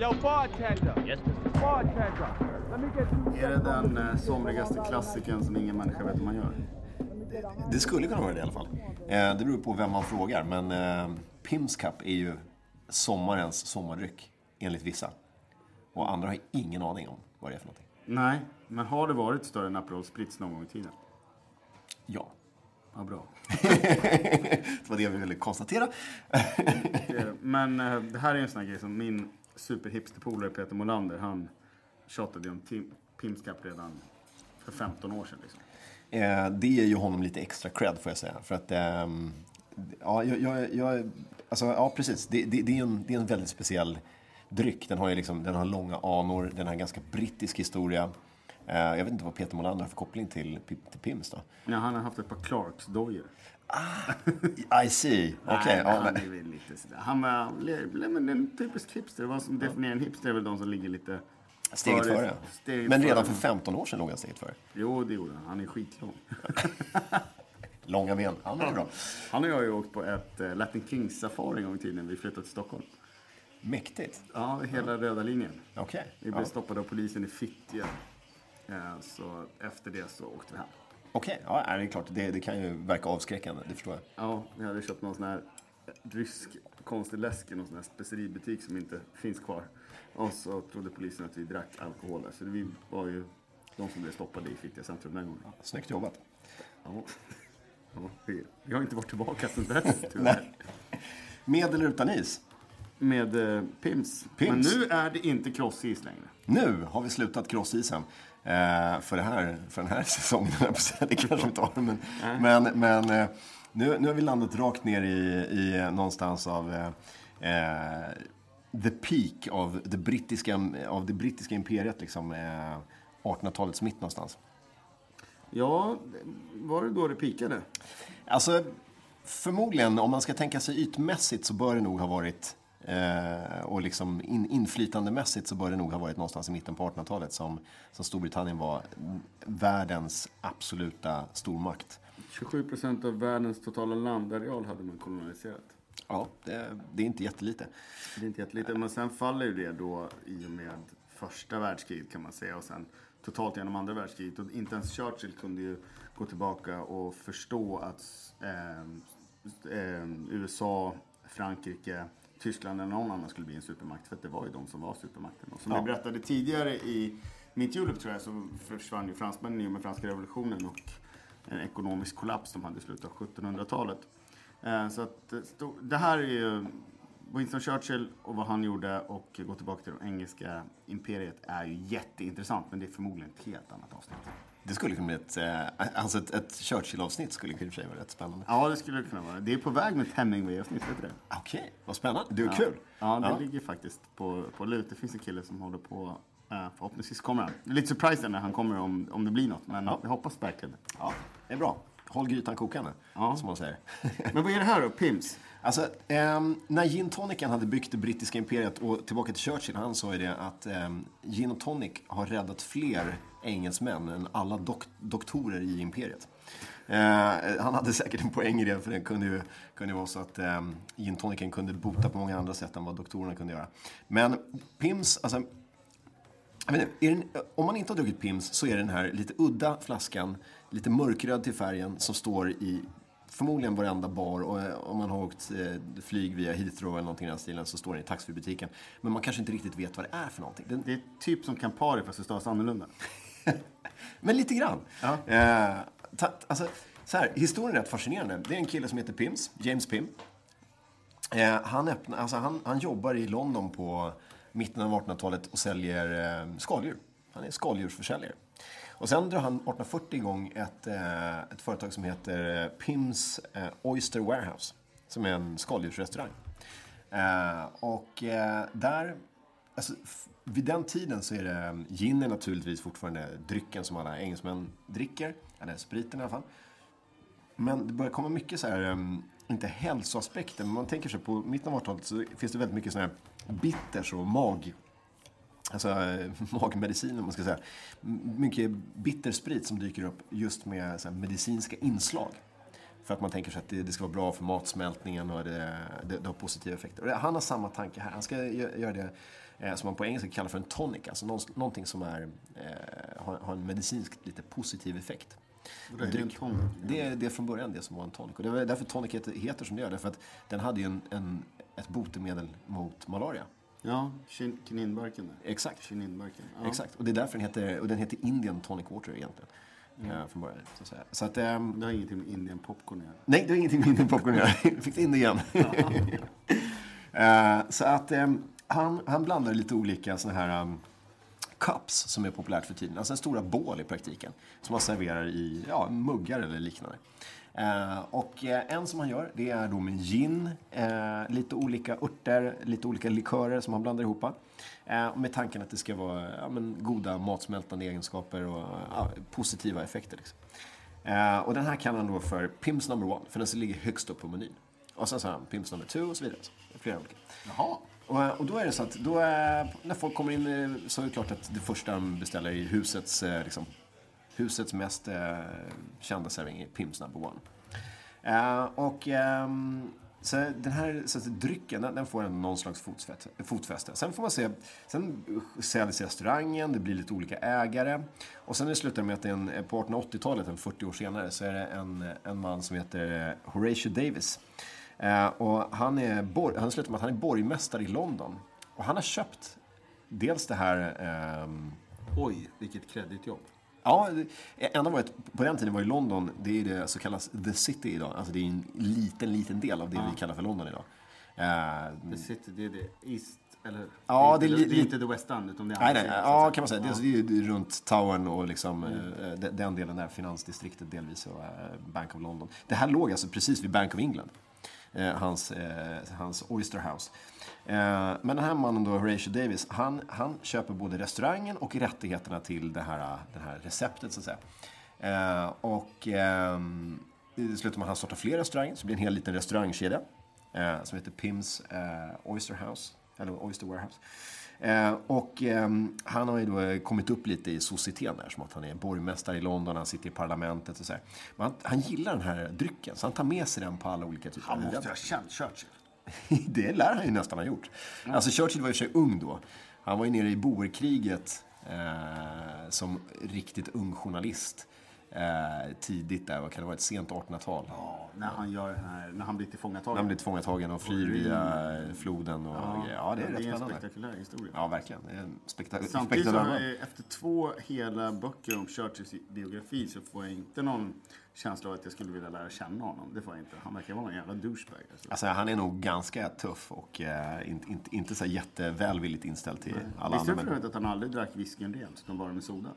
Yo, bartender. Yes. Bartender. Let me get you. Är det den eh, somrigaste klassikern som ingen människa vet hur man gör? Det skulle kunna vara det i alla fall. Eh, det beror på vem man frågar, men eh, Pims Cup är ju sommarens sommardryck, enligt vissa. Och andra har ingen aning om vad det är för någonting. Nej, men har det varit större än Aperol Spritz någon gång i tiden? Ja. Ja, bra. det var det vi ville konstatera. Eh, Men eh, det här är en sån här grej som min superhipsterpolare Peter Molander, han tjatade om Tim- Pims Cup redan för 15 år sedan. Liksom. Eh, det ger ju honom lite extra cred får jag säga. För att, ehm, ja, jag, jag, alltså, ja precis. Det, det, det, är en, det är en väldigt speciell dryck. Den har, ju liksom, den har långa anor, den har en ganska brittisk historia. Eh, jag vet inte vad Peter Molander har för koppling till, till Pims då. Ja, han har haft ett par Clarks-dojor. I see. Okej. Nej, ja, men han är väl lite sådär. Han var, men en typisk hipster. Vad som definierar en hipster är väl de som ligger lite... Steget före. Steget Men redan före. för 15 år sedan låg han steget före. Jo, det gjorde han. Han är skitlång. Långa ben. Han är bra. Han och jag har ju åkt på ett eh, Latin Kings-safari en gång i tiden vi flyttade till Stockholm. Mäktigt. Ja, hela röda linjen. Okej. Vi blev Ja. stoppade av polisen i Fittja. Eh, Så efter det så åkte vi hem. Okej, ja, det är klart. Det, det kan ju verka avskräckande. Det förstår jag. Ja, vi hade köpt någon sån här rysk konstig läsk i någon sån här speceributik som inte finns kvar. Och så trodde polisen att vi drack alkohol. där. Så vi var ju de som blev stoppade i Fittja centrum den gången. Snyggt jobbat. Ja. Ja, vi, vi har inte varit tillbaka sedan dess tyvärr. Med eller utan is? Med eh, Pims. Pims. Men nu är det inte crossis längre. Nu har vi slutat crossisen. Eh, för, det här, för den här säsongen. Det kanske vi inte har. Men, men, men eh, nu, nu har vi landat rakt ner i, i eh, någonstans av eh, eh, the peak av det brittiska, av det brittiska imperiet. Liksom, eh, 1800-talets mitt någonstans. Ja, var det då det pikade? Alltså, förmodligen, om man ska tänka sig ytmässigt så bör det nog ha varit eh, och liksom in, inflytandemässigt så bör det nog ha varit någonstans i mitten på 1800-talet som, som Storbritannien var världens absoluta stormakt. 27 procent av världens totala landareal hade man koloniserat. Ja, det, det är inte jättelite. Det är inte jättelite, men sen faller ju det då i och med första världskriget kan man säga och sen totalt genom andra världskriget. Och inte ens Churchill kunde ju gå tillbaka och förstå att ehm, ehm, USA, Frankrike, Tyskland eller någon annan skulle bli en supermakt. För att det var ju de som var supermakten. Och som Ja. jag berättade tidigare i Mitt Julep tror jag så försvann ju fransmännen i och med franska revolutionen och en ekonomisk kollaps som hade i slutet av 1700-talet. Eh, Så att eh, det här är ju Winston Churchill och vad han gjorde och gå tillbaka till det engelska imperiet är ju jätteintressant men det är förmodligen ett helt annat avsnitt. Det skulle kunna bli ett, eh, alltså ett, ett Churchill-avsnitt skulle i och för sig vara rätt spännande. Ja, det skulle det kunna vara. Det är på väg med ett Hemingway-avsnitt, vet du det? Okej, vad spännande. Det är kul. Ja, det ligger faktiskt på, på lut. Det finns en kille som håller på, eh, förhoppningsvis kommer han. Det är lite surprise när han kommer om, om det blir något, men Ja. jag hoppas verkligen. Ja, det är bra. Håll grytan kokande, Ja. som man säger. Men vad är det här då? Pims? Alltså, eh, när gin tonicen hade byggt det brittiska imperiet och tillbaka till Churchill, han sa ju det att eh, gin och tonic har räddat fler engelsmän än alla dok- doktorer i imperiet. Eh, han hade säkert en poäng i det, för det kunde ju, kunde ju vara så att eh, gin tonicen kunde bota på många andra sätt än vad doktorerna kunde göra. Men Pims, alltså inte, är den, om man inte har druckit Pims så är det den här lite udda flaskan, lite mörkröd till färgen, som står i förmodligen varenda bar. Och eh, om man har åkt eh, flyg via Heathrow eller någonting i den stilen så står den i taxfree-butiken. Men man kanske inte riktigt vet vad det är för någonting. Den, Det är typ som Campari fast det stavas annorlunda. men lite grann. Ja. Eh, ta, alltså, så här, historien är rätt fascinerande. Det är en kille som heter Pims, James Pim. Eh, han, öppnar, alltså han, han jobbar i London på mitten av 1800-talet och säljer eh, skaldjur. Han är skaldjursförsäljare. Och sen drar han 1840 igång ett, eh, ett företag som heter eh, Pims eh, Oyster Warehouse. Som är en skaldjursrestaurang. Eh, och eh, där, alltså, vid den tiden så är det, eh, gin är naturligtvis fortfarande drycken som alla engelsmän dricker. Eller spriten i alla fall. Men det börjar komma mycket så här, eh, inte hälsoaspekter, men man tänker sig på mitten av 1800-talet så finns det väldigt mycket sådana här bitters och mag, alltså eh, magmediciner, om man ska säga. Mycket bittersprit som dyker upp just med här, medicinska inslag. För att man tänker sig att det, det ska vara bra för matsmältningen och det, det, det har positiva effekter. Och han har samma tanke här. Han ska gö- göra det eh, som man på engelska kallar för en tonic. Alltså någon, någonting som är, eh, har, har en medicinskt lite positiv effekt. Det är tonic. Det är det från början det som var en tonic. Och det är därför tonic heter, heter som det gör. Därför att den hade ju en, en, ett botemedel mot malaria. Ja, kin- kininbarken där. Exakt. Kininbarken. Ja. Exakt. Och det är därför den heter, och den heter Indian tonic water egentligen. Eh, från början. Så att, säga. så att ehm, Det har ingenting med Indian popcorn att göra. Nej, det har ingenting med Indian popcorn att göra. Fick in det igen. Eh, så att ehm, han, han blandar lite olika såna här um, cups som är populärt för tiden. Alltså stora bål i praktiken. Som man serverar i ja, muggar eller liknande. Eh, och eh, en som han gör, det är då med gin, eh, lite olika örter, lite olika likörer som han blandar ihop. Eh, med tanken att det ska vara ja, men, goda matsmältande egenskaper och ja, positiva effekter. Liksom. Eh, och den här kallar han då för Pims number one, för den ligger högst upp på menyn. Och sen så har han Pims number two och så vidare. Så, flera olika. Jaha. Och, eh, och då är det så att då, eh, när folk kommer in eh, så är det klart att det första de beställer är husets, liksom, husets mest eh, kända servering är Pims number one. Eh, och ehm, så den här så att drycken, den, den får en någon slags fotfäste, fotfäste. Sen får man se, sen säljs restaurangen, det blir lite olika ägare. Och sen slutar det med att det är en, på 1880-talet, en 40 år senare, så är det en, en man som heter Horatio Davis. Eh, och han, är han slutar med att han är borgmästare i London. Och han har köpt dels det här ehm, Oj, vilket kreditjobb. Ja, det- enda var att på den tiden var ju London, det är det som kallas the city idag. Alltså det är en liten, liten del av det vi kallar för London idag. Eh, The City, det är det East, eller? Ja, det, är det det är inte The West End, utan det är nej, nej, sidan, ja kan man säga. Ja. Det är det är runt Towern och liksom, eh, de- den delen där, finansdistriktet delvis och eh, Bank of London. Det här låg alltså precis vid Bank of England. Eh, hans, eh, hans Oyster House. Eh, men den här mannen då, Horatio Davis, han, han köper både restaurangen och rättigheterna till det här, det här receptet så att säga. Eh, och ehm, det slutar med att han startar fler restauranger, så det blir en hel liten restaurangkedja eh, som heter Pims eh, Oyster House, eller Oyster Warehouse. Eh, och ehm, han har ju då eh, kommit upp lite i societeten där, som att han är borgmästare i London, han sitter i parlamentet och så här. Men han, han gillar den här drycken, så han tar med sig den på alla olika typer Han av måste event. ha känt Churchill. Det lär han ju nästan ha gjort. Alltså Churchill var ju för sig ung då. Han var ju nere i boerkriget eh, som riktigt ung journalist. Eh, tidigt där, vad kan det vara, ett sent 1800-tal. Ja, när han gör det här, när han blir tillfångatagen. När han blir tillfångatagen och flyr via floden och grejer. Ja, det är rätt en spännande. spektakulär historia. Ja, verkligen. Det är en Samtidigt så, spektakulär eh, efter två hela böcker om Churchills biografi så får jag inte någon känsla av att jag skulle vilja lära känna honom. Det får jag inte. Han verkar vara en jävla douchebag. Alltså. Alltså, han är nog ganska tuff och eh, inte, inte, inte så jättevälvilligt inställd till alla Visste andra du människor. förut att han aldrig drack whiskyn rent, utan bara med soda?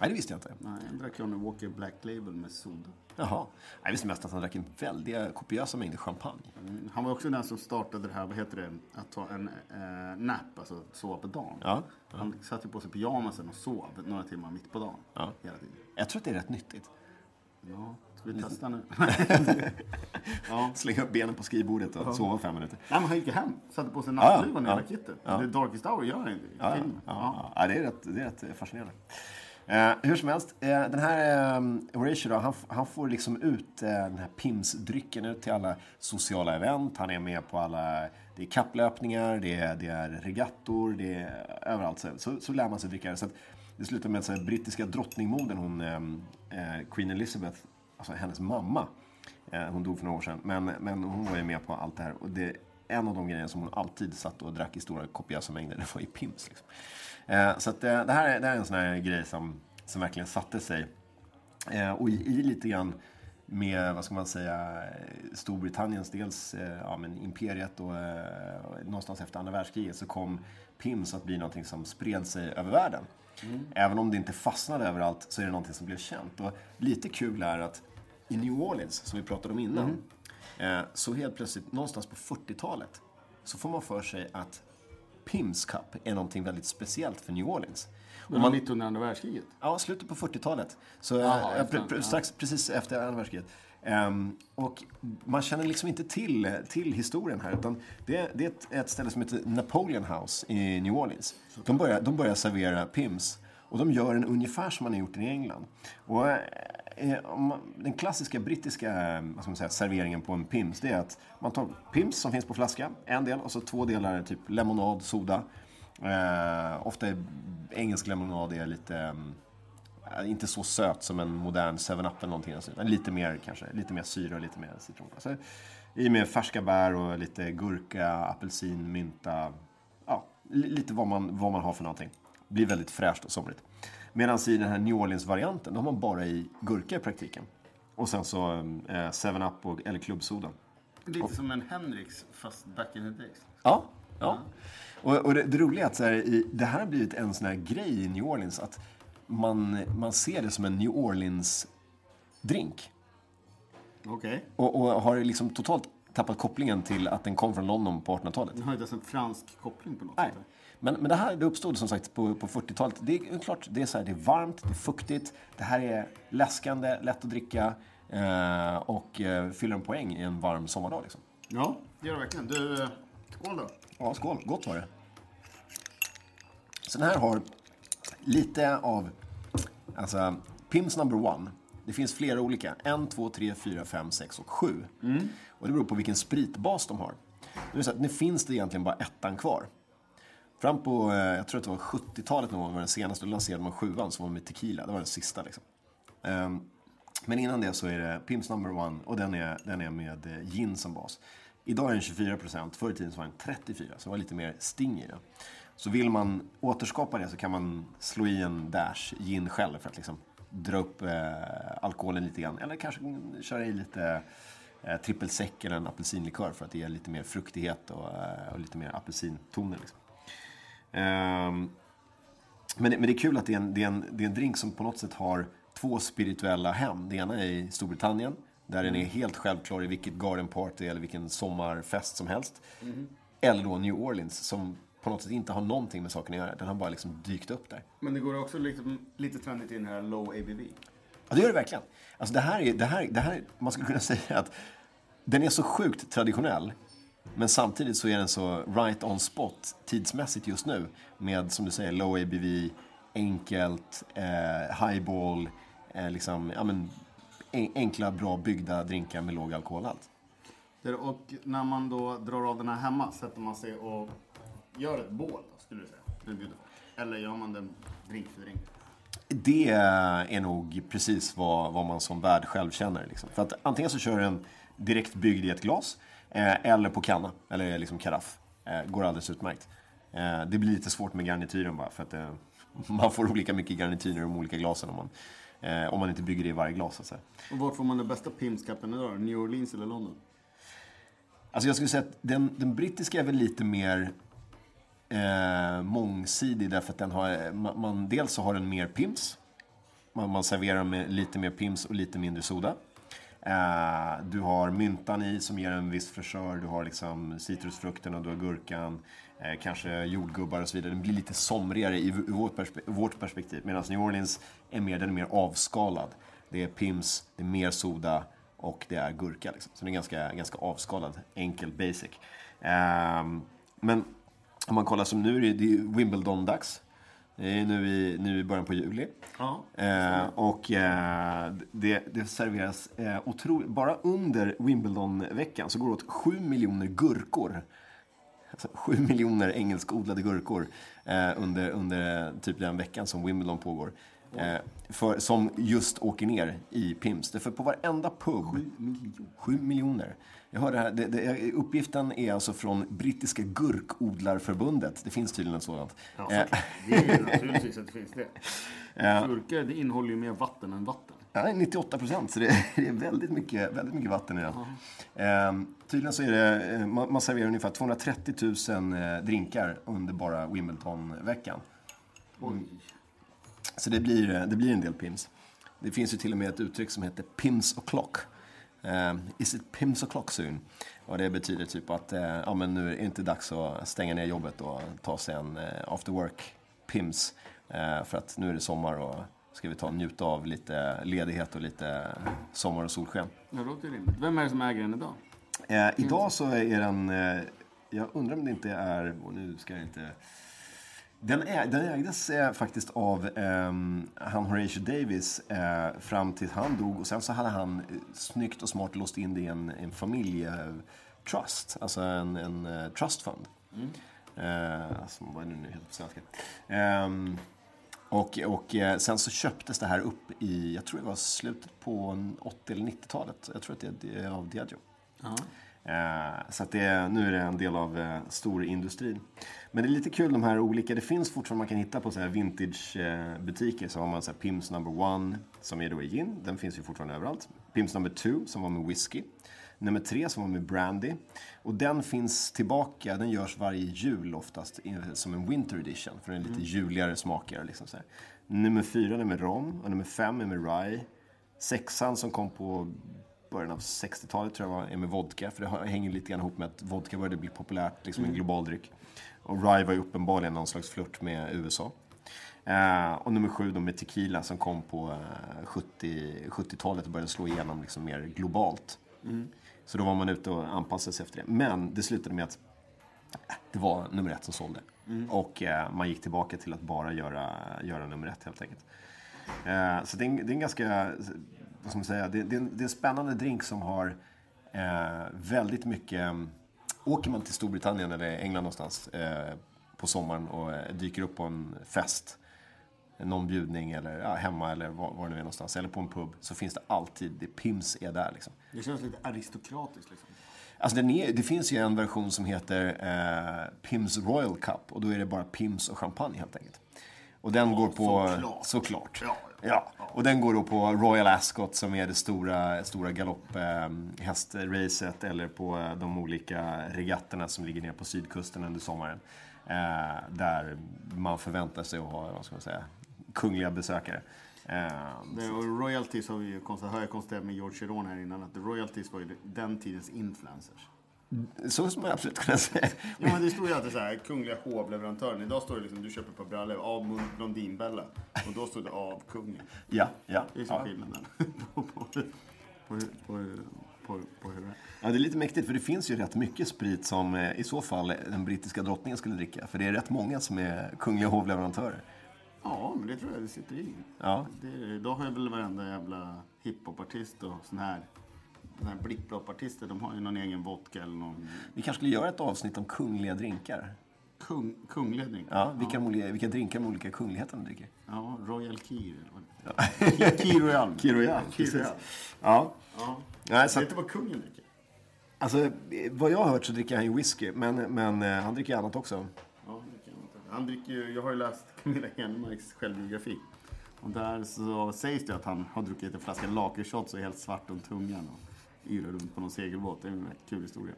Nej, det visste jag inte. Nej, han drack Johnny Walker Black Label med soda. Jaha. Jag visste mest att han drack en väldiga kopiösa mängder champagne. Mm, Han var också den som startade det här, vad heter det, att ta en eh, nap, alltså sova på dagen. Ja. Han satte på sig pyjamasen och sov några timmar mitt på dagen. Ja. Hela tiden. Jag tror att det är rätt nyttigt. Ja, ska vi testa nu? ja. Slänga upp benen på skrivbordet och sova fem minuter. Nej, men han gick ju hem, satte på sig Ja, nattluvan och ja. hela kittet. Ja. Det Darkest Hour gör han inte i Ja, filmen. ja, ja. det, är rätt, det är rätt fascinerande. Eh, hur som helst, eh, den här eh, Horatio då, han, han får liksom ut eh, den här Pims-drycken ut till alla sociala event. Han är med på alla, det är kapplöpningar, det är, det är regattor, det är överallt. Så, så, så lär man sig dricka det. Så att det slutar med att så här, brittiska drottningmodern, hon, eh, eh, Queen Elizabeth, alltså hennes mamma, eh, hon dog för några år sedan, men, men hon var ju med på allt det här. Och det, en av de grejerna som hon alltid satt och drack i stora kopiösa mängder, det var ju Pims. Liksom. Eh, så att, eh, det, här, är- det här är en sån här grej som, som verkligen satte sig. Eh, och i, i lite grann med, vad ska man säga, Storbritanniens dels ja, men imperiet och eh, någonstans efter andra världskriget så kom Pims att bli någonting som spred sig över världen. Även om det inte fastnade överallt så är det någonting som blev känt. Och lite kul är att i New Orleans, som vi pratade om innan, eh, så helt plötsligt någonstans på 40-talet så får man för sig att Pims Cup är någonting väldigt speciellt för New Orleans. Och Men man, mitt under andra världskriget. Ja, slutet på 40-talet. Så, Jaha, eh, efter- pr- pr- ja. strax precis efter andra världskriget. Ehm, och man känner liksom inte till, till historien här. Utan det, det är ett, ett ställe som heter Napoleon House i New Orleans. De börjar, de börjar servera Pims. Och de gör den ungefär som man har gjort i England. Och Eh, den klassiska brittiska eh, vad ska man säga, serveringen på en Pims, det är att man tar Pims som finns på flaska, en del, och så två delar typ lemonad, soda. Eh, ofta är engelsk lemonad är lite, mm, eh, inte så söt som en modern 7-Up eller någonting. Utan lite mer kanske, lite mer syra och lite mer citron. Alltså, I med färska bär och lite gurka, apelsin, mynta. Ja, lite vad man, vad man har för någonting. Blir väldigt fräscht och somrigt. Medan i den här New Orleans-varianten, då har man bara i gurka i praktiken. Och sen så eh, 7-Up och- eller klubbsoda. Lite som en Henriks, fast back in the days. Ja. ja. Och, och det, det roliga är att så här, i, det här har blivit en sån här grej i New Orleans. Att man, man ser det som en New Orleans-drink. Okej. Och, och har liksom totalt tappat kopplingen till att den kom från London på 1800-talet. Den har inte ens en fransk koppling på något Nej. sätt. Men, men det här det uppstod som sagt på, på 40-talet. Det är klart, det är, så här, det är varmt, det är fuktigt. Det här är läskande, lätt att dricka eh, och eh, fyller en poäng i en varm sommardag. Liksom. Ja, det gör det verkligen. Du, eh, skål då. Ja, skål. Gott var det. Så den här har lite av, alltså, Pims number one. Det finns flera olika. En, två, tre, fyra, fem, sex och sju. Och det beror på vilken spritbas de har. Är så att nu finns det egentligen bara ettan kvar. Fram på, eh, jag tror att det var 70-talet någon gång var den senaste, då lanserade man sjuan som var med tequila. Det var den sista liksom. Ehm, men innan det så är det Pimps number one och den är, den är med eh, gin som bas. Idag är den 24 procent, förr i tiden så var den 34, så det var lite mer sting i den. Så vill man återskapa det så kan man slå i en dash gin själv för att liksom dra upp eh, alkoholen lite grann. Eller kanske köra i lite eh, trippelsäck eller en apelsinlikör för att det ger lite mer fruktighet och, eh, och lite mer apelsintoner. Liksom. Ehm, men, det- men det är kul att det är, en, det, är en, det är en drink som på något sätt har två spirituella hem. Det ena är i Storbritannien, där den är helt självklar i vilket garden party eller vilken sommarfest som helst. Eller då New Orleans, som på något sätt inte har någonting med saken att göra. Den har bara liksom dykt upp där. Men det går också liksom, lite trendigt in här, low ABV. Ja, det gör det verkligen. Alltså det här är, det här, det här, man skulle kunna säga att den är så sjukt traditionell. Men samtidigt så är den så right on spot tidsmässigt just nu. Med, som du säger, low ABV, enkelt, eh, highball, eh, liksom, ja, men, en, enkla, bra byggda drinkar med låg alkoholhalt. Och när man då drar av den här hemma, sätter man sig och gör ett bål, då, skulle du säga? Eller gör man den drink för drink? Det är nog precis vad, vad man som värd själv känner. Liksom. För att antingen så kör du en direkt byggd i ett glas, eller på kanna, eller liksom karaff. Eh, går alldeles utmärkt. Eh, det blir lite svårt med garnityren bara, för att eh, man får olika mycket garnityrer i de olika glasen om man, eh, om man inte bygger det i varje glas. Så att säga. Och var får man den bästa Pimskappen idag? New Orleans eller London? Alltså jag skulle säga att den, den brittiska är väl lite mer eh, mångsidig därför att den har, man, man, dels så har den mer pims. Man, man serverar med lite mer pims och lite mindre soda. Eh, du har myntan i som ger en viss fräschör. Du har liksom citrusfrukterna, du har gurkan, eh, kanske jordgubbar och så vidare. Den blir lite somrigare i vårt, perspe vårt perspektiv. Medan New Orleans är mer, den är mer avskalad. Det är pims, det är mer soda och det är gurka. Liksom. Så den är ganska, ganska avskalad, enkel, basic. Eh, men om man kollar som nu, det är Wimbledon-dags. Det är nu i, nu i början på juli. Ja. Eh, och eh, det, det serveras eh, otroligt, bara under Wimbledon-veckan så går det åt 7 miljoner gurkor. Alltså 7 miljoner engelskodlade gurkor eh, under, under typ den veckan som Wimbledon pågår. Eh, för, som just åker ner i Pims. Därför på varenda pub... 7 miljoner. 7 miljoner. Jag hörde här, det, det, uppgiften är alltså från brittiska gurkodlarförbundet. Det finns tydligen ett sådant. Ja, Eh, det är ju naturligtvis att det finns det. Gurkor, det innehåller ju mer vatten än vatten. Ja, 98 procent, så det är, det är väldigt, mycket, väldigt mycket vatten i den. Ehm, tydligen så är det, eh, man, man serverar ungefär 230 000 eh, drinkar under bara Wimbledon-veckan. Oj. Så det blir, det blir en del pims. Det finns ju till och med ett uttryck som heter pims o'clock. Um, is it pims o'clock soon? Och det betyder typ att eh, ja, men nu är det inte dags att stänga ner jobbet och ta sig en eh, after work pims. Eh, för att nu är det sommar och ska vi ta och njuta av lite ledighet och lite sommar och solsken. Det låter rimligt. Vem är det som äger den idag? Idag så är den, jag undrar om det inte är, och nu ska jag inte Den, ä, den ägdes eh, faktiskt av ehm, han Horatio Davis eh, fram tills han dog. Och sen så hade han eh, snyggt och smart låst in det i en, en familjetrust. Alltså en, en eh, trust fund. Eh, alltså, vad är det nu heter på svenska? Ehm, och, och eh, sen så köptes det här upp i, jag tror det var slutet på 80 eller 90-talet. Jag tror att det är- det är av Diageo. Eh, så att det, nu är det en del av eh, storindustrin. Men det är lite kul de här olika, det finns fortfarande man kan hitta på så här vintage eh. Så har man så här Pims number one som är då i gin, den finns ju fortfarande överallt. Pims number two som var med whisky. Nummer tre som var med brandy. Och den finns tillbaka, den görs varje jul oftast som en winter edition. För den är lite juligare smaker. Liksom så här. Nummer fyra är med rom och nummer fem är med rye. Sexan som kom på början av 60-talet tror jag var, är med vodka. För det hänger lite grann ihop med att vodka började bli populärt, liksom en global dryck. Och rye var ju uppenbarligen någon slags flört med USA. Eh, och nummer sju då med tequila som kom på eh, 70, 70-talet och började slå igenom liksom mer globalt. Så då var man ute och anpassade sig efter det. Men det slutade med att äh, det var nummer ett som sålde. Och eh, man gick tillbaka till att bara göra, göra nummer ett helt enkelt. Eh, så det är, en, det är en ganska, vad ska man säga, det, det, är en, det är en spännande drink som har eh, väldigt mycket, åker man till Storbritannien eller England någonstans eh, på sommaren och eh, dyker upp på en fest, någon bjudning eller ja, hemma eller var, var det nu är någonstans, eller på en pub, så finns det alltid, det Pims är där liksom. Det känns lite aristokratiskt liksom. Alltså är, det finns ju en version som heter eh, Pims Royal Cup och då är det bara Pims och champagne helt enkelt. Och den går på... såklart. såklart. Ja, Ja. Och den går då på Royal Ascot som är det stora, stora galopphästracet eller på eh, de olika regatterna som ligger ner på sydkusten under sommaren. Eh, där man förväntar sig att ha, vad ska man säga, kungliga besökare. Det, och royalties har vi ju konstaterat, har jag konstaterat med George Chiron här innan, att royalties var ju den tidens influencers. Så skulle man absolut kunna säga. Ja men det stod ju alltid så här, kungliga hovleverantören. Idag står det liksom, du köper på brallor av Blondinbella. Och då stod det av kungen. Ja, ja. Det är så ja. skillnaden på, på, på, på, på, på, på hur det är. Ja, det är lite mäktigt för det finns ju rätt mycket sprit som eh, i så fall den brittiska drottningen skulle dricka. För det är rätt många som är kungliga hovleverantörer. Ja, men det tror jag det sitter i. Ja. Det, idag har ju väl varenda jävla hiphopartist och sån här, sån här blipplopp-artister, de har ju någon egen vodka eller någon Vi kanske skulle göra ett avsnitt om kungliga drinkar. kung, kungledning. Ja, vilka, ja. vilka drinkar de olika kungligheterna dricker. Ja, Royal Kir. är. Kir Royal. Kir Royal, precis. Royal. Ja. Ja. Nej, så Vet du vad kungen dricker? alltså, vad jag har hört så dricker han ju whisky, men, men eh, han dricker annat också. Ja, kan jag inte. Han dricker ju, jag har ju läst Camilla Henemarks självbiografi. Och där så sägs det att han har druckit en flaska lakritsshots och är helt svart om tungan och yrar runt på någon segelbåt. Det är en rätt kul historia.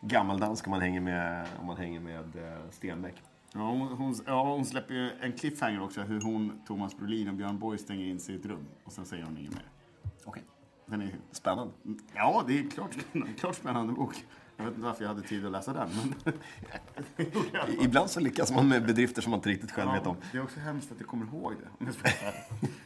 Gammaldansk om man hänger med, om man hänger med eh, Stenbeck. Ja hon, hon, ja, hon släpper ju en cliffhanger också, hur hon, Thomas Brolin och Björn Borg stänger in sig i ett rum. Och sen säger hon inget mer. Okej. Den är, Spännande. ja, det är klart spännande, klart spännande bok. Jag vet inte varför jag hade tid att läsa den, men Ibland så lyckas man med bedrifter som man inte riktigt själv vet om. Det är också hemskt att jag kommer ihåg det.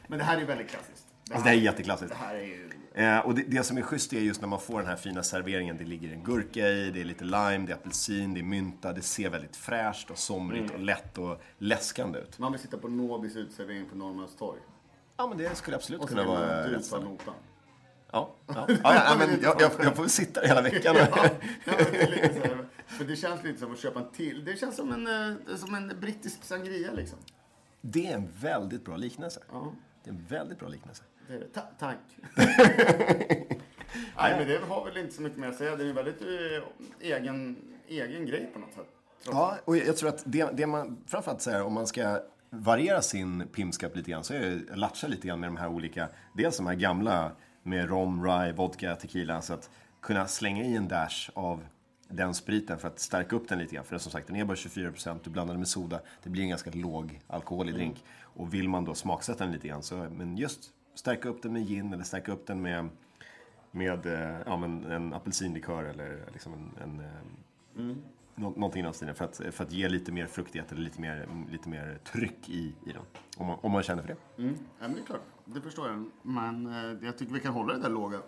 Men det här är väldigt klassiskt. Alltså, det här är jätteklassiskt. Det här är ju... Eh, och det, det som är schysst är just när man får den här fina serveringen. Det ligger en gurka i, det är lite lime, det är apelsin, det är mynta. Det ser väldigt fräscht och somrigt och lätt och läskande ut. Man vill sitta på Nobis uteservering på Norrmalmstorg. Ja, men det skulle absolut Och kunna vara rätt ställe. notan. Ja, ja. ja, ja men jag, jag, jag får väl sitta hela veckan. Ja, det, här, för det känns lite som att köpa en till. Det känns som en, eh, som en brittisk sangria liksom. Det är en väldigt bra liknelse. Ja, Det är en väldigt bra liknelse. Ta tack. Nej, men det har väl inte så mycket mer att säga. Det är en väldigt eh, egen, egen grej på något sätt. Ja, och jag tror att det, det man, framförallt här, om man ska variera sin pimskap lite grann, så är det latcha lite grann med de här olika, dels de här gamla med rom, rye, vodka, tequila, så att kunna slänga i en dash av den spriten för att stärka upp den lite grann. För som sagt, den är bara 24%, du blandar den med soda, det blir en ganska låg alkoholig drink. Och vill man då smaksätta den lite grann, så men just stärka upp den med gin eller stärka upp den med, med eh, ja, men en apelsinlikör eller liksom en, en eh, Nå- någonting i den stilen för att, för att ge lite mer fruktighet eller lite mer, lite mer tryck i, i den. Om man, om man känner för det. Mm. Ja, men det är klart, det förstår jag. Men eh, jag tycker vi kan hålla det där låga.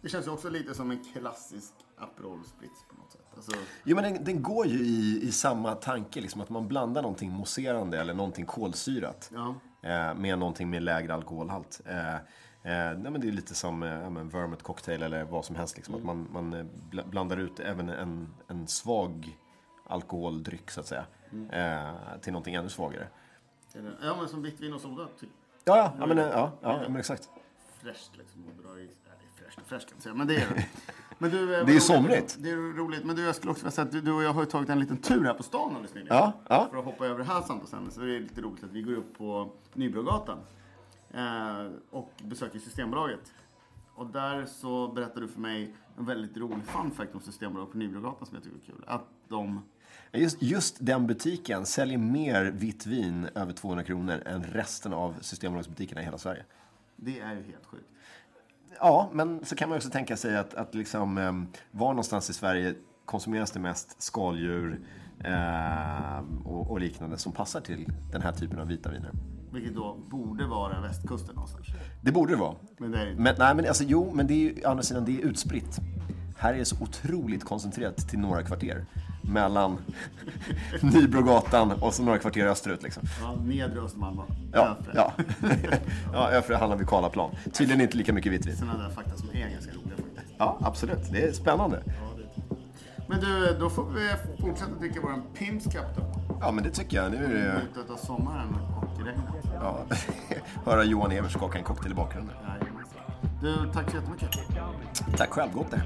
Det känns ju också lite som en klassisk Aperol Spritz på något sätt. Alltså, Jo, men den, den går ju i, i samma tanke, liksom, att man blandar någonting mousserande eller någonting kolsyrat ja. Eh, med någonting med lägre alkoholhalt. Eh, eh, nej, men det är lite som eh, vermouth cocktail eller vad som helst. Liksom, Att man, man bl- blandar ut även en, en svag alkoholdryck, så att säga, eh, till någonting ännu svagare. Ja, men som vitt vin och soda. Typ Ja, ja, ja, men, ja, ja, men exakt. fräscht liksom. Och dra i, nej, fräscht fräscht kan jag säga, men det är det. Men du, eh, Det är roligt. somrigt. Det är roligt. Men du, jag skulle också vilja säga att du, och jag har tagit en liten tur här på stan alldeles nyligen. Ja, ja. För att hoppa över det här samtalsämnet så är det lite roligt att vi går upp på Nybrogatan eh, och besöker Systembolaget. Och där så berättar du för mig en väldigt rolig fun fact om Systembolaget på Nybrogatan som jag tycker är kul. Att de Just, just den butiken säljer mer vitt vin över 200 kronor än resten av Systembolagsbutikerna i hela Sverige. Det är ju helt sjukt. Ja, men så kan man också tänka sig att, att liksom, eh, var någonstans i Sverige konsumeras det mest skaldjur eh, och, och liknande som passar till den här typen av vita viner. Vilket då borde vara västkusten någonstans. Det borde det vara. Men det är inte. Men, nej, men alltså, jo, men det är ju andra sidan det är utspritt. Här är det så otroligt koncentrerat till några kvarter. Mellan Nybrogatan och så några kvarter österut. Liksom. Ja, nedre Östermalm va? Ja, Övre. ja. ja, Öfre handlar vid Karlaplan. Tydligen inte lika mycket vitt vin. Sådana där fakta som är ganska roliga faktiskt. Ja, absolut. Det är spännande. Ja, det är det. Men du, då får vi fortsätta dricka våran Pimps Cup då. Ja, men det tycker jag. Nu är det... Slutet av sommaren och regnet. Ja, höra Johan Evers skaka en cocktail i bakgrunden. Du, tack så jättemycket. Tack själv, gott det.